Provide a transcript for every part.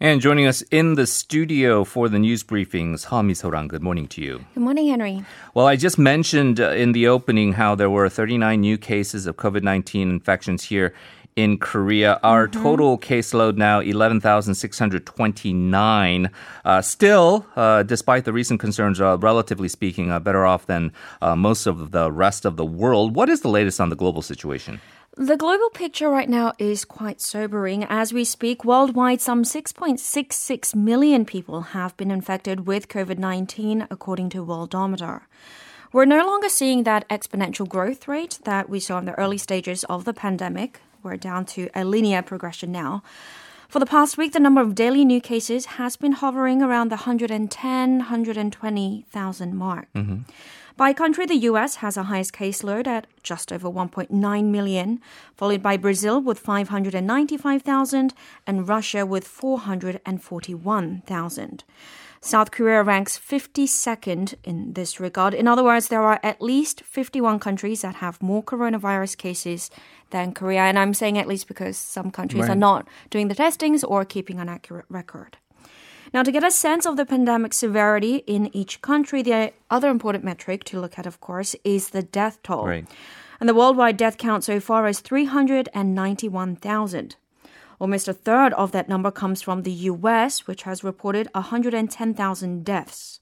And joining us in the studio for the news briefings, Ha Misorang. Good morning to you. Good morning, Henry. Well, I just mentioned uh, in the opening how there were 39 new cases of COVID 19 infections here in Korea. Our mm-hmm. total caseload now 11,629. Uh, still, uh, despite the recent concerns, uh, relatively speaking, uh, better off than uh, most of the rest of the world. What is the latest on the global situation? The global picture right now is quite sobering. As we speak, worldwide, some 6.66 million people have been infected with COVID 19, according to Worldometer. We're no longer seeing that exponential growth rate that we saw in the early stages of the pandemic. We're down to a linear progression now. For the past week, the number of daily new cases has been hovering around the 110, 120,000 mark. Mm-hmm. By country, the US has the highest caseload at just over 1.9 million, followed by Brazil with 595,000 and Russia with 441,000. South Korea ranks 52nd in this regard. In other words, there are at least 51 countries that have more coronavirus cases than Korea. And I'm saying at least because some countries right. are not doing the testings or keeping an accurate record. Now, to get a sense of the pandemic severity in each country, the other important metric to look at, of course, is the death toll. Right. And the worldwide death count so far is 391,000. Almost a third of that number comes from the US, which has reported 110,000 deaths.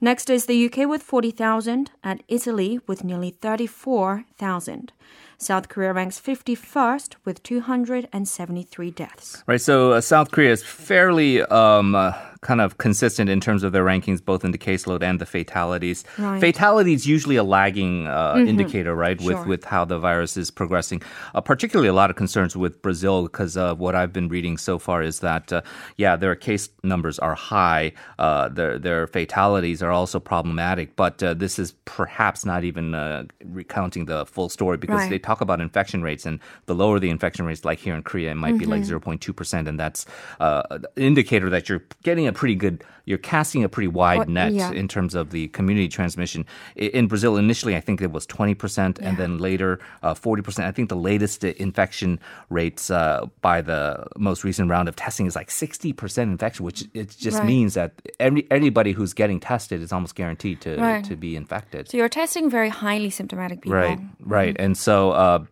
Next is the UK with 40,000 and Italy with nearly 34,000. South Korea ranks 51st with 273 deaths. Right, so uh, South Korea is fairly um, uh, kind of consistent in terms of their rankings, both in the caseload and the fatalities. Right. Fatalities usually a lagging uh, mm-hmm. indicator, right, with with how the virus is progressing. Uh, particularly, a lot of concerns with Brazil because uh, what I've been reading so far is that uh, yeah, their case numbers are high, uh, their their fatalities are also problematic, but uh, this is perhaps not even recounting the full story because right. they talk about infection rates and the lower the infection rates, like here in Korea, it might mm-hmm. be like mm-hmm. zero point two percent, and that's an indicator that you're getting a pretty good you're casting a pretty wide net yeah. in terms of the community transmission. In Brazil, initially, I think it was 20%, yeah. and then later, uh, 40%. I think the latest infection rates uh, by the most recent round of testing is like 60% infection, which it just right. means that every, anybody who's getting tested is almost guaranteed to, right. to be infected. So you're testing very highly symptomatic people. Right, right. Mm-hmm. And so, uh,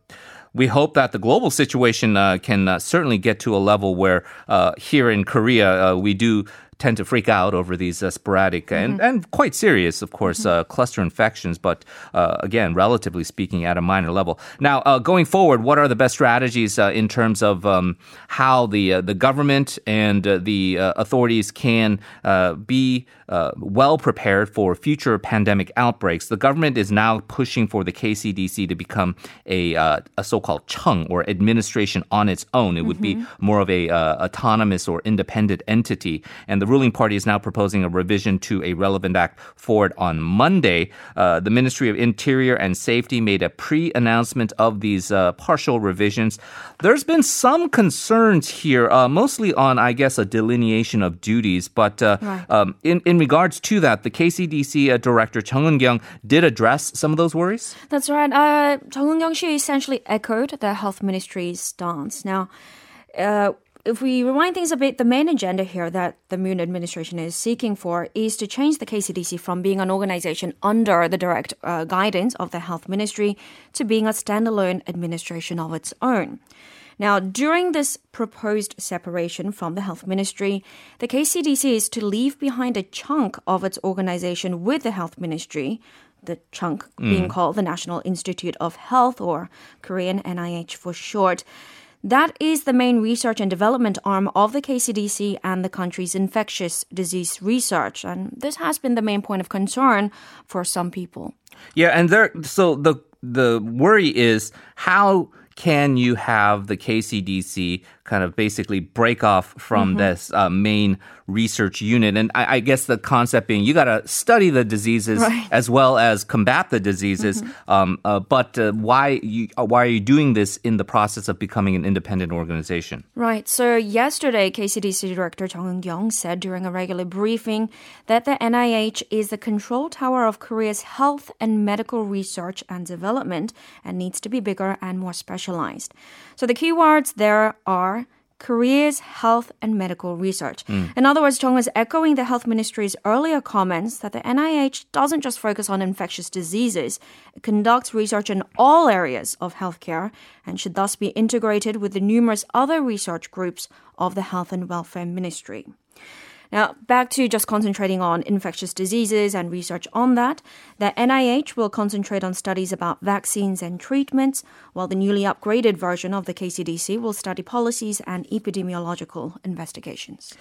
we hope that the global situation uh, can uh, certainly get to a level where uh, here in Korea uh, we do tend to freak out over these uh, sporadic mm-hmm. and, and quite serious, of course, mm-hmm. uh, cluster infections, but uh, again, relatively speaking, at a minor level. Now, uh, going forward, what are the best strategies uh, in terms of um, how the uh, the government and the authorities can be well prepared for future pandemic outbreaks? The government is now pushing for the KCDC to become a a so-called chung or administration on its own. It would mm-hmm. be more of a autonomous or independent entity, and the ruling party is now proposing a revision to a relevant act for it on Monday. Uh, the Ministry of Interior and Safety made a pre announcement of these uh, partial revisions. There's been some concerns here, uh, mostly on, I guess, a delineation of duties. But uh, right. um, in, in regards to that, the KCDC uh, director, Chung Eun-kyung, did address some of those worries? That's right. Uh, Chung Eun-kyung, she essentially echoed the health ministry's stance. Now, uh, if we rewind things a bit, the main agenda here that the Moon administration is seeking for is to change the KCDC from being an organization under the direct uh, guidance of the health ministry to being a standalone administration of its own. Now, during this proposed separation from the health ministry, the KCDC is to leave behind a chunk of its organization with the health ministry, the chunk mm. being called the National Institute of Health or Korean NIH for short. That is the main research and development arm of the KCDC and the country's infectious disease research. And this has been the main point of concern for some people. Yeah, and there so the the worry is how can you have the KCDC kind of basically break off from mm-hmm. this uh, main research unit. And I, I, guess the concept being you got to study the diseases right. as well as combat the diseases. Mm-hmm. Um, uh, but uh, why you uh, why are you doing this in the process of becoming an independent organization? Right. So yesterday, KCDC Director Chung Eun-kyung said during a regular briefing that the NIH is the control tower of Korea's health and medical research and development and needs to be bigger and more specialized. So the keywords there are Korea's health and medical research. Hmm. In other words, Chung is echoing the health ministry's earlier comments that the NIH doesn't just focus on infectious diseases, it conducts research in all areas of healthcare and should thus be integrated with the numerous other research groups of the Health and Welfare Ministry. Now, back to just concentrating on infectious diseases and research on that. The NIH will concentrate on studies about vaccines and treatments, while the newly upgraded version of the KCDC will study policies and epidemiological investigations.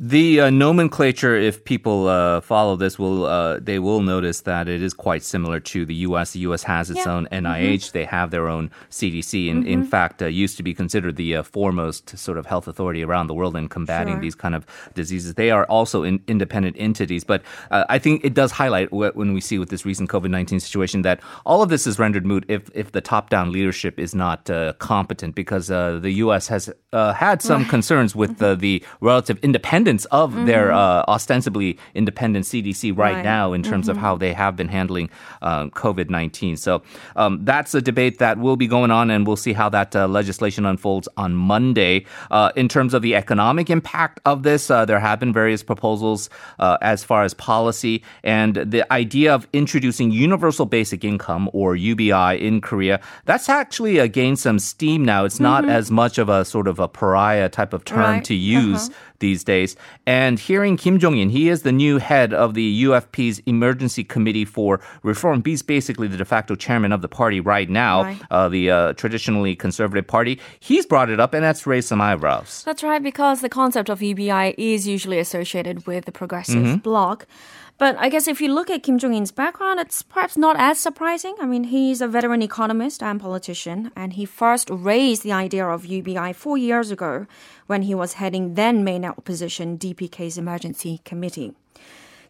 The uh, nomenclature, if people uh, follow this, will uh, they will notice that it is quite similar to the U.S. The U.S. has its Yeah. own NIH. They have their own CDC, and in fact, uh, used to be considered the uh, foremost sort of health authority around the world in combating Sure. these kind of diseases. They are also in independent entities, but uh, I think it does highlight wh- when we see with this recent COVID nineteen situation that all of this is rendered moot if if the top down leadership is not uh, competent, because uh, the U.S. has uh, had some concerns with uh, the relative independence of their uh, ostensibly independent CDC right, Right. now in terms of how they have been handling uh, COVID 19. So um, that's a debate that will be going on, and we'll see how that uh, legislation unfolds on Monday. Uh, in terms of the economic impact of this, uh, there have been various proposals uh, as far as policy, and the idea of introducing universal basic income or UBI in Korea, that's actually uh, gained some steam now. It's not as much of a sort of a pariah type of term Right. to use these days. And hearing Kim Jong In, he is the new head of the UFP's Emergency Committee for Reform. He's basically the de facto chairman of the party right now, Right. uh, the uh, traditionally conservative party. He's brought it up, and that's raised some eyebrows. That's right, because the concept of UBI is usually associated with the progressive bloc. But I guess if you look at Kim Jong In's background, it's perhaps not as surprising. I mean, he's a veteran economist and politician, and he first raised the idea of UBI four years ago when he was heading then main opposition DPK's emergency committee.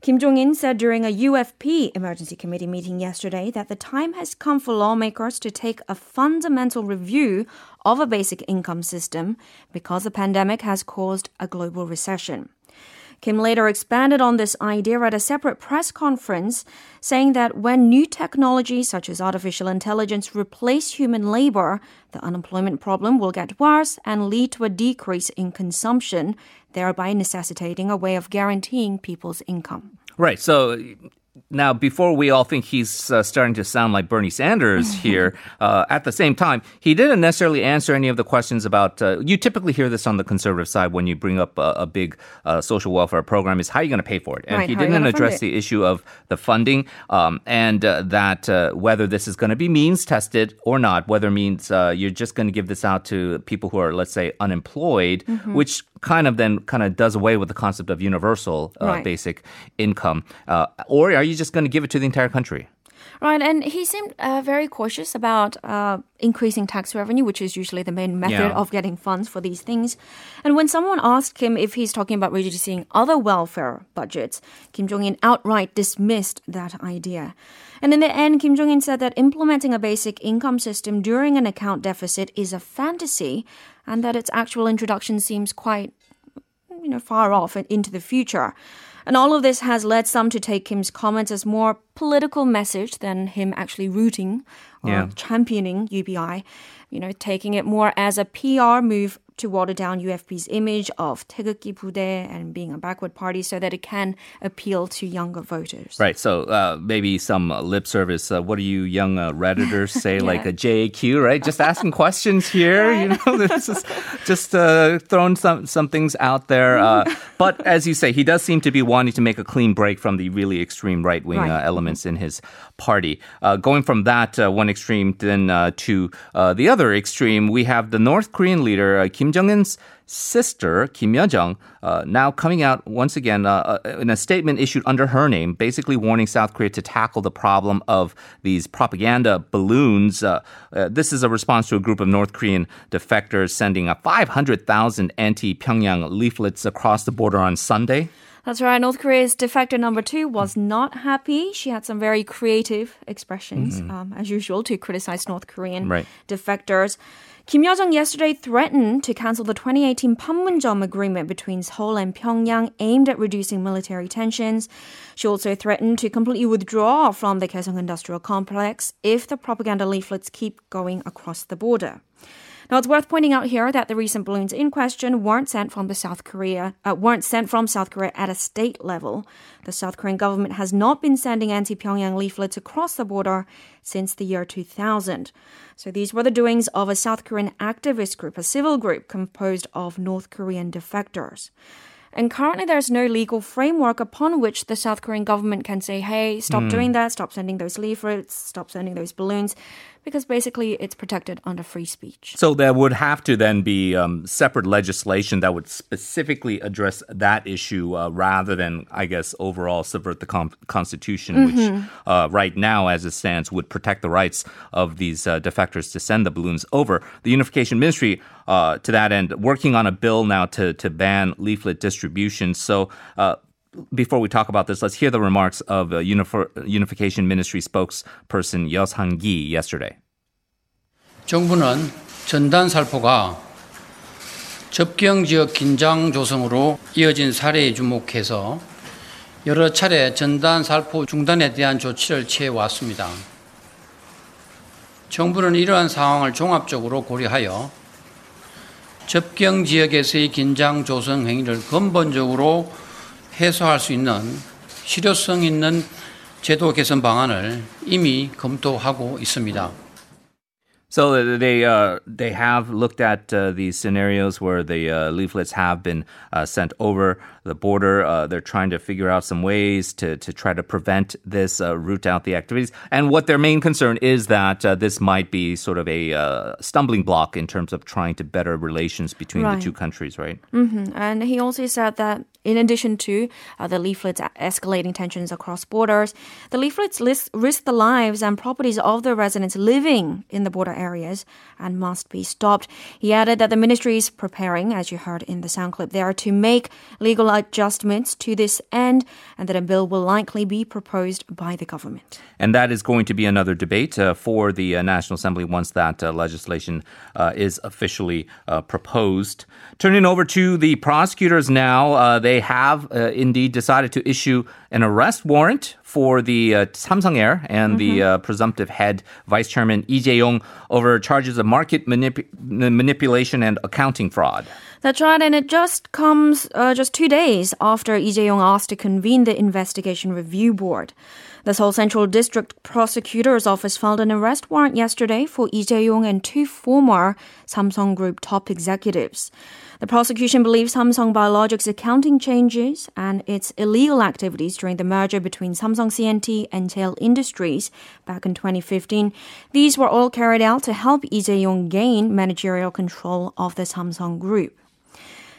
Kim Jong In said during a UFP emergency committee meeting yesterday that the time has come for lawmakers to take a fundamental review of a basic income system because the pandemic has caused a global recession. Kim later expanded on this idea at a separate press conference, saying that when new technologies such as artificial intelligence replace human labor, the unemployment problem will get worse and lead to a decrease in consumption, thereby necessitating a way of guaranteeing people's income. Right. So now, before we all think he's uh, starting to sound like Bernie Sanders here, uh, at the same time, he didn't necessarily answer any of the questions about. Uh, you typically hear this on the conservative side when you bring up a, a big uh, social welfare program: is how are you going to pay for it? And Right, he how are you didn't address the issue of the funding um, and uh, that uh, whether this is going to be means tested or not. Whether it means uh, you're just going to give this out to people who are, let's say, unemployed, Mm-hmm. which kind of then kind of does away with the concept of universal uh, Right. basic income, uh, or are you just going to give it to the entire country? Right, and he seemed uh, very cautious about uh, increasing tax revenue, which is usually the main method Yeah. of getting funds for these things. And when someone asked him if he's talking about reducing other welfare budgets, Kim Jong In outright dismissed that idea. And in the end, Kim Jong In said that implementing a basic income system during an account deficit is a fantasy, and that its actual introduction seems quite you know, far off and into the future. And all of this has led some to take Kim's comments as more political message than him actually rooting or Yeah. championing UBI. You know, taking it more as a PR move to water down UFP's image of 태극기 부대 and being a backward party so that it can appeal to younger voters. Right. So uh, maybe some uh, lip service. Uh, what do you young uh, redditors say? Like a JAQ, right? Just asking questions here. You know, this is just uh, throwing some some things out there. Uh, but as you say, he does seem to be wanting to make a clean break from the really extreme right wing Right. uh, elements in his party. Uh, going from that uh, one extreme then uh, to uh, the other extreme, we have the North Korean leader uh, Kim Jong Un's sister Kim Yo Jong uh, now coming out once again uh, uh, in a statement issued under her name, basically warning South Korea to tackle the problem of these propaganda balloons. Uh, uh, this is a response to a group of North Korean defectors sending uh, 500,000 anti-Pyongyang leaflets across the border on Sunday. That's right. North Korea's defector number two was not happy. She had some very creative expressions, um, as usual, to criticize North Korean Right. defectors. Kim Yo-jong yesterday threatened to cancel the 2018 Panmunjom agreement between Seoul and Pyongyang aimed at reducing military tensions. She also threatened to completely withdraw from the Kaesong industrial complex if the propaganda leaflets keep going across the border. Now, it's worth pointing out here that the recent balloons in question weren't sent from the South Korea, uh, weren't sent from South Korea at a state level. The South Korean government has not been sending anti-Pyongyang leaflets across the border since the year 2000. So these were the doings of a South Korean activist group, a civil group composed of North Korean defectors. And currently, there's no legal framework upon which the South Korean government can say, hey, stop mm. doing that, stop sending those leaflets, stop sending those balloons because basically it's protected under free speech. So there would have to then be um, separate legislation that would specifically address that issue uh, rather than, I guess, overall subvert the com- Constitution, mm-hmm. which uh, right now, as it stands, would protect the rights of these uh, defectors to send the balloons over. The Unification Ministry, uh, to that end, working on a bill now to, to ban leaflet distribution. So uh, before we talk about this, let's hear the remarks of uh, Unification Ministry spokesperson Yeosan Gi yesterday. 정부는 전단 살포가 접경 지역 긴장 조성으로 이어진 사례에 주목해서 여러 차례 전단 살포 중단에 대한 조치를 취해 왔습니다. 정부는 이러한 상황을 종합적으로 고려하여 접경 지역에서의 긴장 조성 행위를 근본적으로 해소할 수 있는 실효성 있는 제도 개선 방안을 이미 검토하고 있습니다. So they uh, they have looked at uh, these scenarios where the uh, leaflets have been uh, sent over the border. Uh, they're trying to figure out some ways to to try to prevent this, uh, root out the activities. And what their main concern is that this might be sort of a stumbling block in terms of trying to better relations between right. the two countries, right? Mm-hmm. And he also said that in addition to the leaflets escalating tensions across borders, the leaflets list, risk the lives and properties of the residents living in the border areas and must be stopped. He added that the ministry is preparing, as you heard in the sound clip there, to make legal adjustments to this end and that a bill will likely be proposed by the government. And that is going to be another debate uh, for the uh, National Assembly once that uh, legislation uh, is officially uh, proposed. Turning over to the prosecutors now, uh, they have indeed decided to issue an arrest warrant for the uh, Samsung heir and mm-hmm. the uh, presumptive head, Vice Chairman Lee Jae-yong, over charges of market manip- manipulation and accounting fraud. That's right, and it just comes uh, just two days after Lee Jae-yong asked to convene the investigation review board. The Seoul Central District Prosecutor's Office filed an arrest warrant yesterday for Lee Jae-yong and two former Samsung Group top executives. The prosecution believes Samsung Biologics' accounting changes and its illegal activities during the merger between Samsung C&T and Cheil Industries back in 2015. These were all carried out to help Lee Jae-yong gain managerial control of the Samsung Group.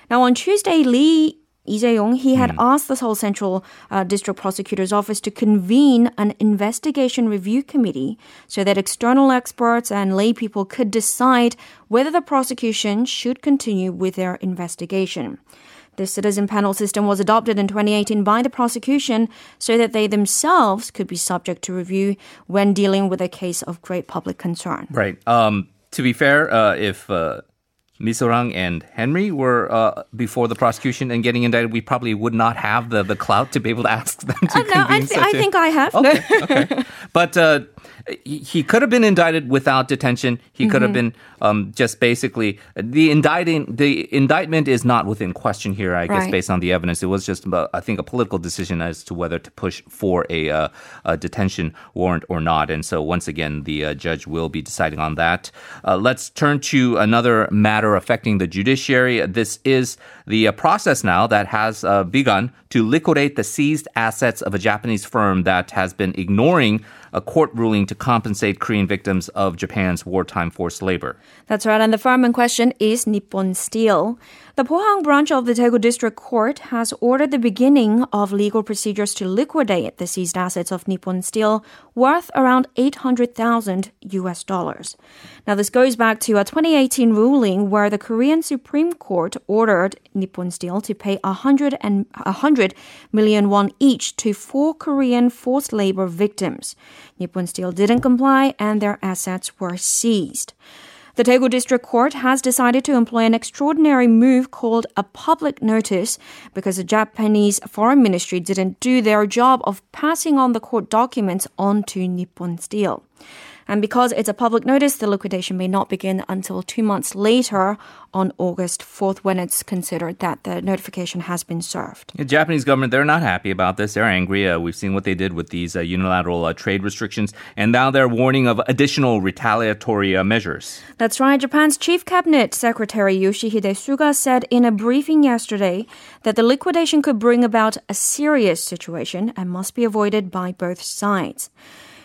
Now, on Tuesday, Lee Lee Jae-yong, he had mm. asked the Seoul Central uh, District Prosecutor's Office to convene an investigation review committee so that external experts and lay people could decide whether the prosecution should continue with their investigation. The citizen panel system was adopted in 2018 by the prosecution so that they themselves could be subject to review when dealing with a case of great public concern. Right. Um, to be fair, uh, if uh, Misorang and Henry were uh, before the prosecution and getting indicted, we probably would not have the, the clout to be able to ask them to uh, no, I, th- I a... think I have. Okay, okay. But uh, he could have been indicted without detention. He mm-hmm. could have mm-hmm. been um, just basically the indicting. The indictment is not within question here. I guess right. based on the evidence, it was just about, I think a political decision as to whether to push for a, uh, a detention warrant or not. And so once again, the uh, judge will be deciding on that. Uh, let's turn to another matter affecting the judiciary. This is the uh, process now that has uh, begun to liquidate the seized assets of a Japanese firm that has been ignoring a court ruling to compensate Korean victims of Japan's wartime forced labor. That's right, and the firm in question is Nippon Steel. The Pohang branch of the Daegu District Court has ordered the beginning of legal procedures to liquidate the seized assets of Nippon Steel worth around 800,000 US dollars. Now this goes back to a 2018 ruling where the Korean Supreme Court ordered Nippon Steel to pay 100 and 100 million won each to four Korean forced labor victims. Nippon Steel didn't comply and their assets were seized. The Daegu District Court has decided to employ an extraordinary move called a public notice because the Japanese Foreign Ministry didn't do their job of passing on the court documents onto Nippon Steel. And because it's a public notice, the liquidation may not begin until two months later on August 4th when it's considered that the notification has been served. The Japanese government, they're not happy about this. They're angry. Uh, we've seen what they did with these uh, unilateral uh, trade restrictions, and now they're warning of additional retaliatory uh, measures. That's right. Japan's Chief Cabinet Secretary Yoshihide Suga said in a briefing yesterday that the liquidation could bring about a serious situation and must be avoided by both sides.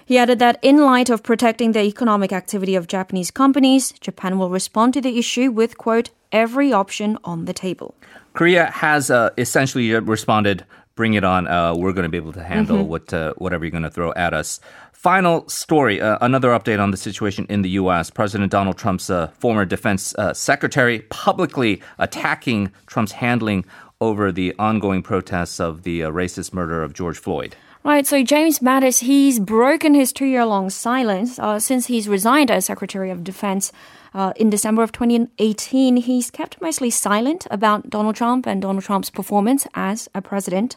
He added that in light of protecting the economic activity of Japanese companies, Japan will respond to the issue with, quote, every option on the table. Korea has uh, essentially responded, bring it on. Uh, we're going to be able to handle mm-hmm. what uh, whatever you're going to throw at us. Final story, uh, another update on the situation in the U.S. President Donald Trump's uh, former defense uh, secretary publicly attacking Trump's handling over the ongoing protests of the racist murder of George Floyd. Right, so James Mattis, he's broken his two year long silence uh, since he's resigned as Secretary of Defense uh, in December of 2018. He's kept mostly silent about Donald Trump and Donald Trump's performance as a president.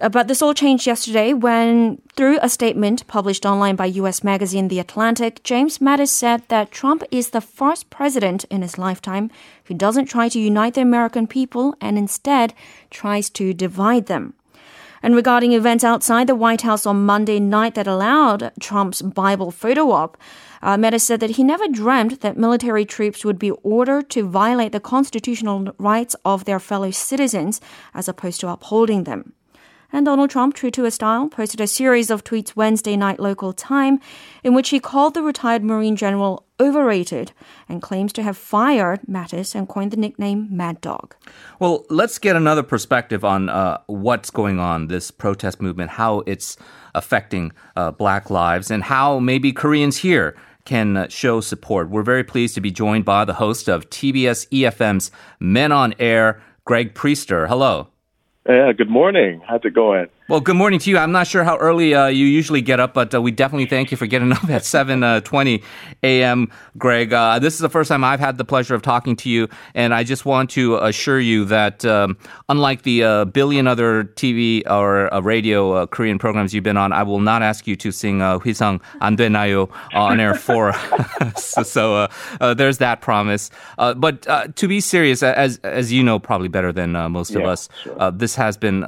Uh, but this all changed yesterday when, through a statement published online by US magazine The Atlantic, James Mattis said that Trump is the first president in his lifetime who doesn't try to unite the American people and instead tries to divide them. And regarding events outside the White House on Monday night that allowed Trump's Bible photo op, uh, Mattis said that he never dreamed that military troops would be ordered to violate the constitutional rights of their fellow citizens as opposed to upholding them. And Donald Trump, true to his style, posted a series of tweets Wednesday night local time in which he called the retired Marine general overrated and claims to have fired Mattis and coined the nickname Mad Dog. Well, let's get another perspective on uh, what's going on, this protest movement, how it's affecting uh, black lives, and how maybe Koreans here can uh, show support. We're very pleased to be joined by the host of TBS EFM's Men on Air, Greg Priester. Hello. Yeah, good morning. How's it going? Well, good morning to you. I'm not sure how early uh, you usually get up, but uh, we definitely thank you for getting up at 7:20 uh, a.m. Greg, uh, this is the first time I've had the pleasure of talking to you, and I just want to assure you that um, unlike the uh, billion other TV or uh, radio Korean programs you've been on, I will not ask you to sing uh, "Hwisang An Denayo" on air four. so, so there's that promise. but to be serious, as as you know, probably better than most yeah, of us, sure. this has been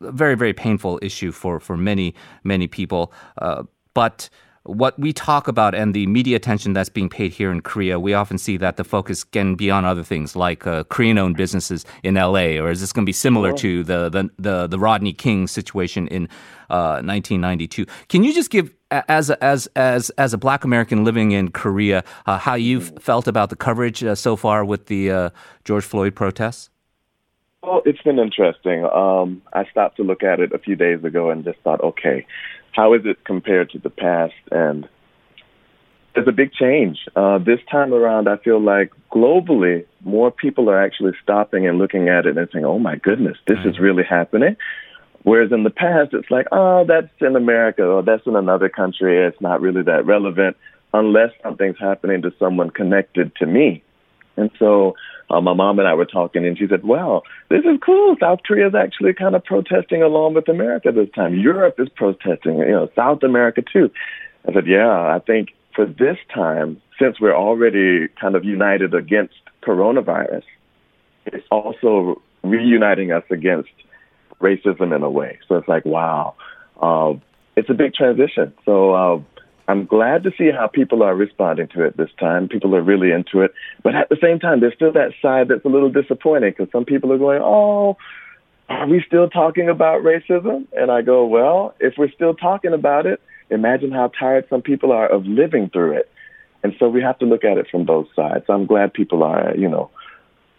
a very very painful issue for for many many people. Uh, but what we talk about and the media attention that's being paid here in Korea, we often see that the focus can be on other things like uh, Korean-owned businesses in LA, or is this going to be similar to the, the the the, Rodney King situation in uh, 1992? Can you just give as a, as as as a Black American living in Korea, uh, how you've felt about the coverage uh, so far with the uh, George Floyd protests? Well, it's been interesting. Um, I stopped to look at it a few days ago and just thought, okay, how is it compared to the past? And there's a big change. Uh, this time around, I feel like globally, more people are actually stopping and looking at it and saying, oh my goodness, this is really happening. Whereas in the past, it's like, oh, that's in America or that's in another country. It's not really that relevant unless something's happening to someone connected to me. And so uh, my mom and I were talking, and she said, "Well, this is cool. South Korea is actually kind of protesting along with America this time. Europe is protesting. You know, South America too." I said, "Yeah, I think for this time, since we're already kind of united against coronavirus, it's also reuniting us against racism in a way. So it's like, wow, uh, it's a big transition. So." Uh, I'm glad to see how people are responding to it this time. People are really into it. But at the same time, there's still that side that's a little disappointing because some people are going, oh, are we still talking about racism? And I go, well, if we're still talking about it, imagine how tired some people are of living through it. And so we have to look at it from both sides. I'm glad people are, you know,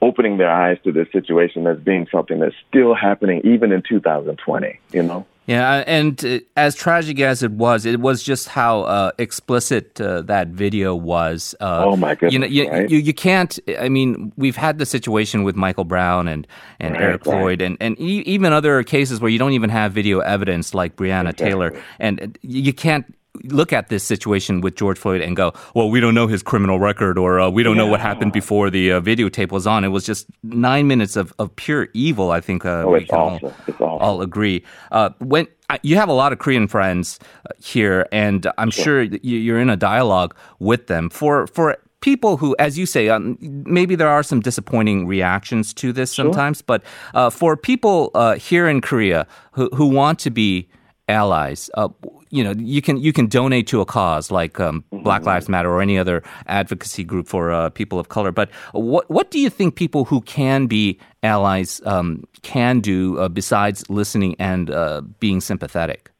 opening their eyes to this situation as being something that's still happening even in 2020, you know? Yeah, and uh, as tragic as it was, it was just how uh, explicit uh, that video was. Uh, oh my goodness! You know, you, right? you, you can't. I mean, we've had the situation with Michael Brown and and right, Eric Floyd, right. and and e- even other cases where you don't even have video evidence, like Breonna exactly. Taylor, and you can't look at this situation with George Floyd and go, well, we don't know his criminal record or uh, we don't know what happened before the uh, videotape was on. It was just nine minutes of, of pure evil. I think uh, Oh, we can awful. all, all agree. Uh, when you have a lot of Korean friends uh, here, and I'm sure you're in a dialogue with them for for people who, as you say, um, maybe there are some disappointing reactions to this sometimes, but uh, for people uh, here in Korea who, who want to be allies, uh, you know, you can you can donate to a cause like um, Black Lives Matter or any other advocacy group for uh, people of color. But what what do you think people who can be allies um, can do uh, besides listening and uh, being sympathetic?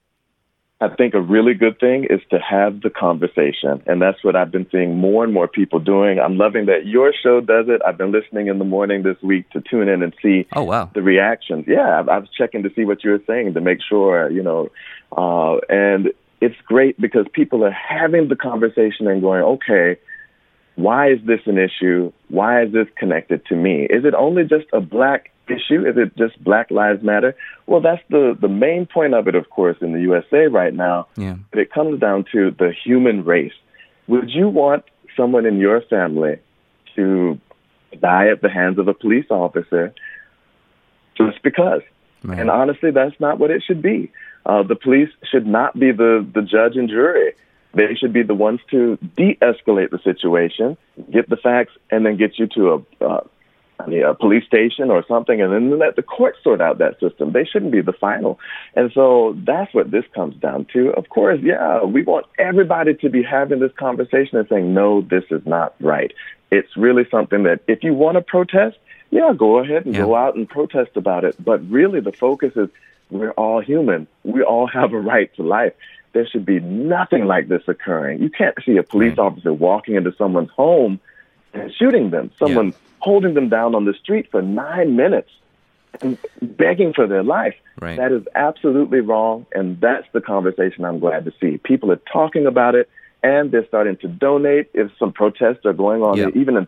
I think a really good thing is to have the conversation. And that's what I've been seeing more and more people doing. I'm loving that your show does it. I've been listening in the morning this week to tune in and see Oh wow! the reactions. Yeah, I, I was checking to see what you were saying to make sure, you know, uh, and it's great because people are having the conversation and going, okay, why is this an issue? Why is this connected to me? Is it only just a black issue? Is it just Black Lives Matter? Well, that's the, the main point of it, of course, in the USA right now. Yeah. But it comes down to the human race. Would you want someone in your family to die at the hands of a police officer just because? Man. And honestly, that's not what it should be. Uh, the police should not be the, the judge and jury. They should be the ones to de-escalate the situation, get the facts, and then get you to a, uh, I mean, a police station or something, and then let the court sort out that system. They shouldn't be the final. And so that's what this comes down to. Of course, yeah, we want everybody to be having this conversation and saying, no, this is not right. It's really something that if you want to protest, yeah, go ahead and Yeah. go out and protest about it. But really, the focus is we're all human. We all have a right to life. There should be nothing like this occurring. You can't see a police Right. officer walking into someone's home and shooting them. Someone holding them down on the street for nine minutes and begging for their life. Right. That is absolutely wrong, and that's the conversation I'm glad to see. People are talking about it, and they're starting to donate. If some protests are going on, Yeah. even in,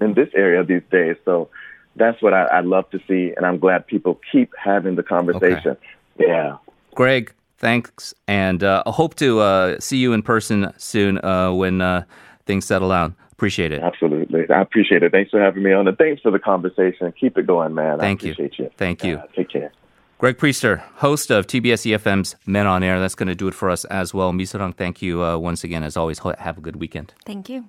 in this area these days, so that's what I, I love to see, and I'm glad people keep having the conversation. Yeah. Greg, thanks, and uh, I hope to uh, see you in person soon uh, when uh, things settle down. Appreciate it. Absolutely. I appreciate it. Thanks for having me on, and thanks for the conversation. Keep it going, man. Thank I you. appreciate you. Thank you. Uh, take care. Greg Priester, host of TBS EFM's Men on Air. That's going to do it for us as well. Misorang, thank you uh, once again. As always, have a good weekend. Thank you.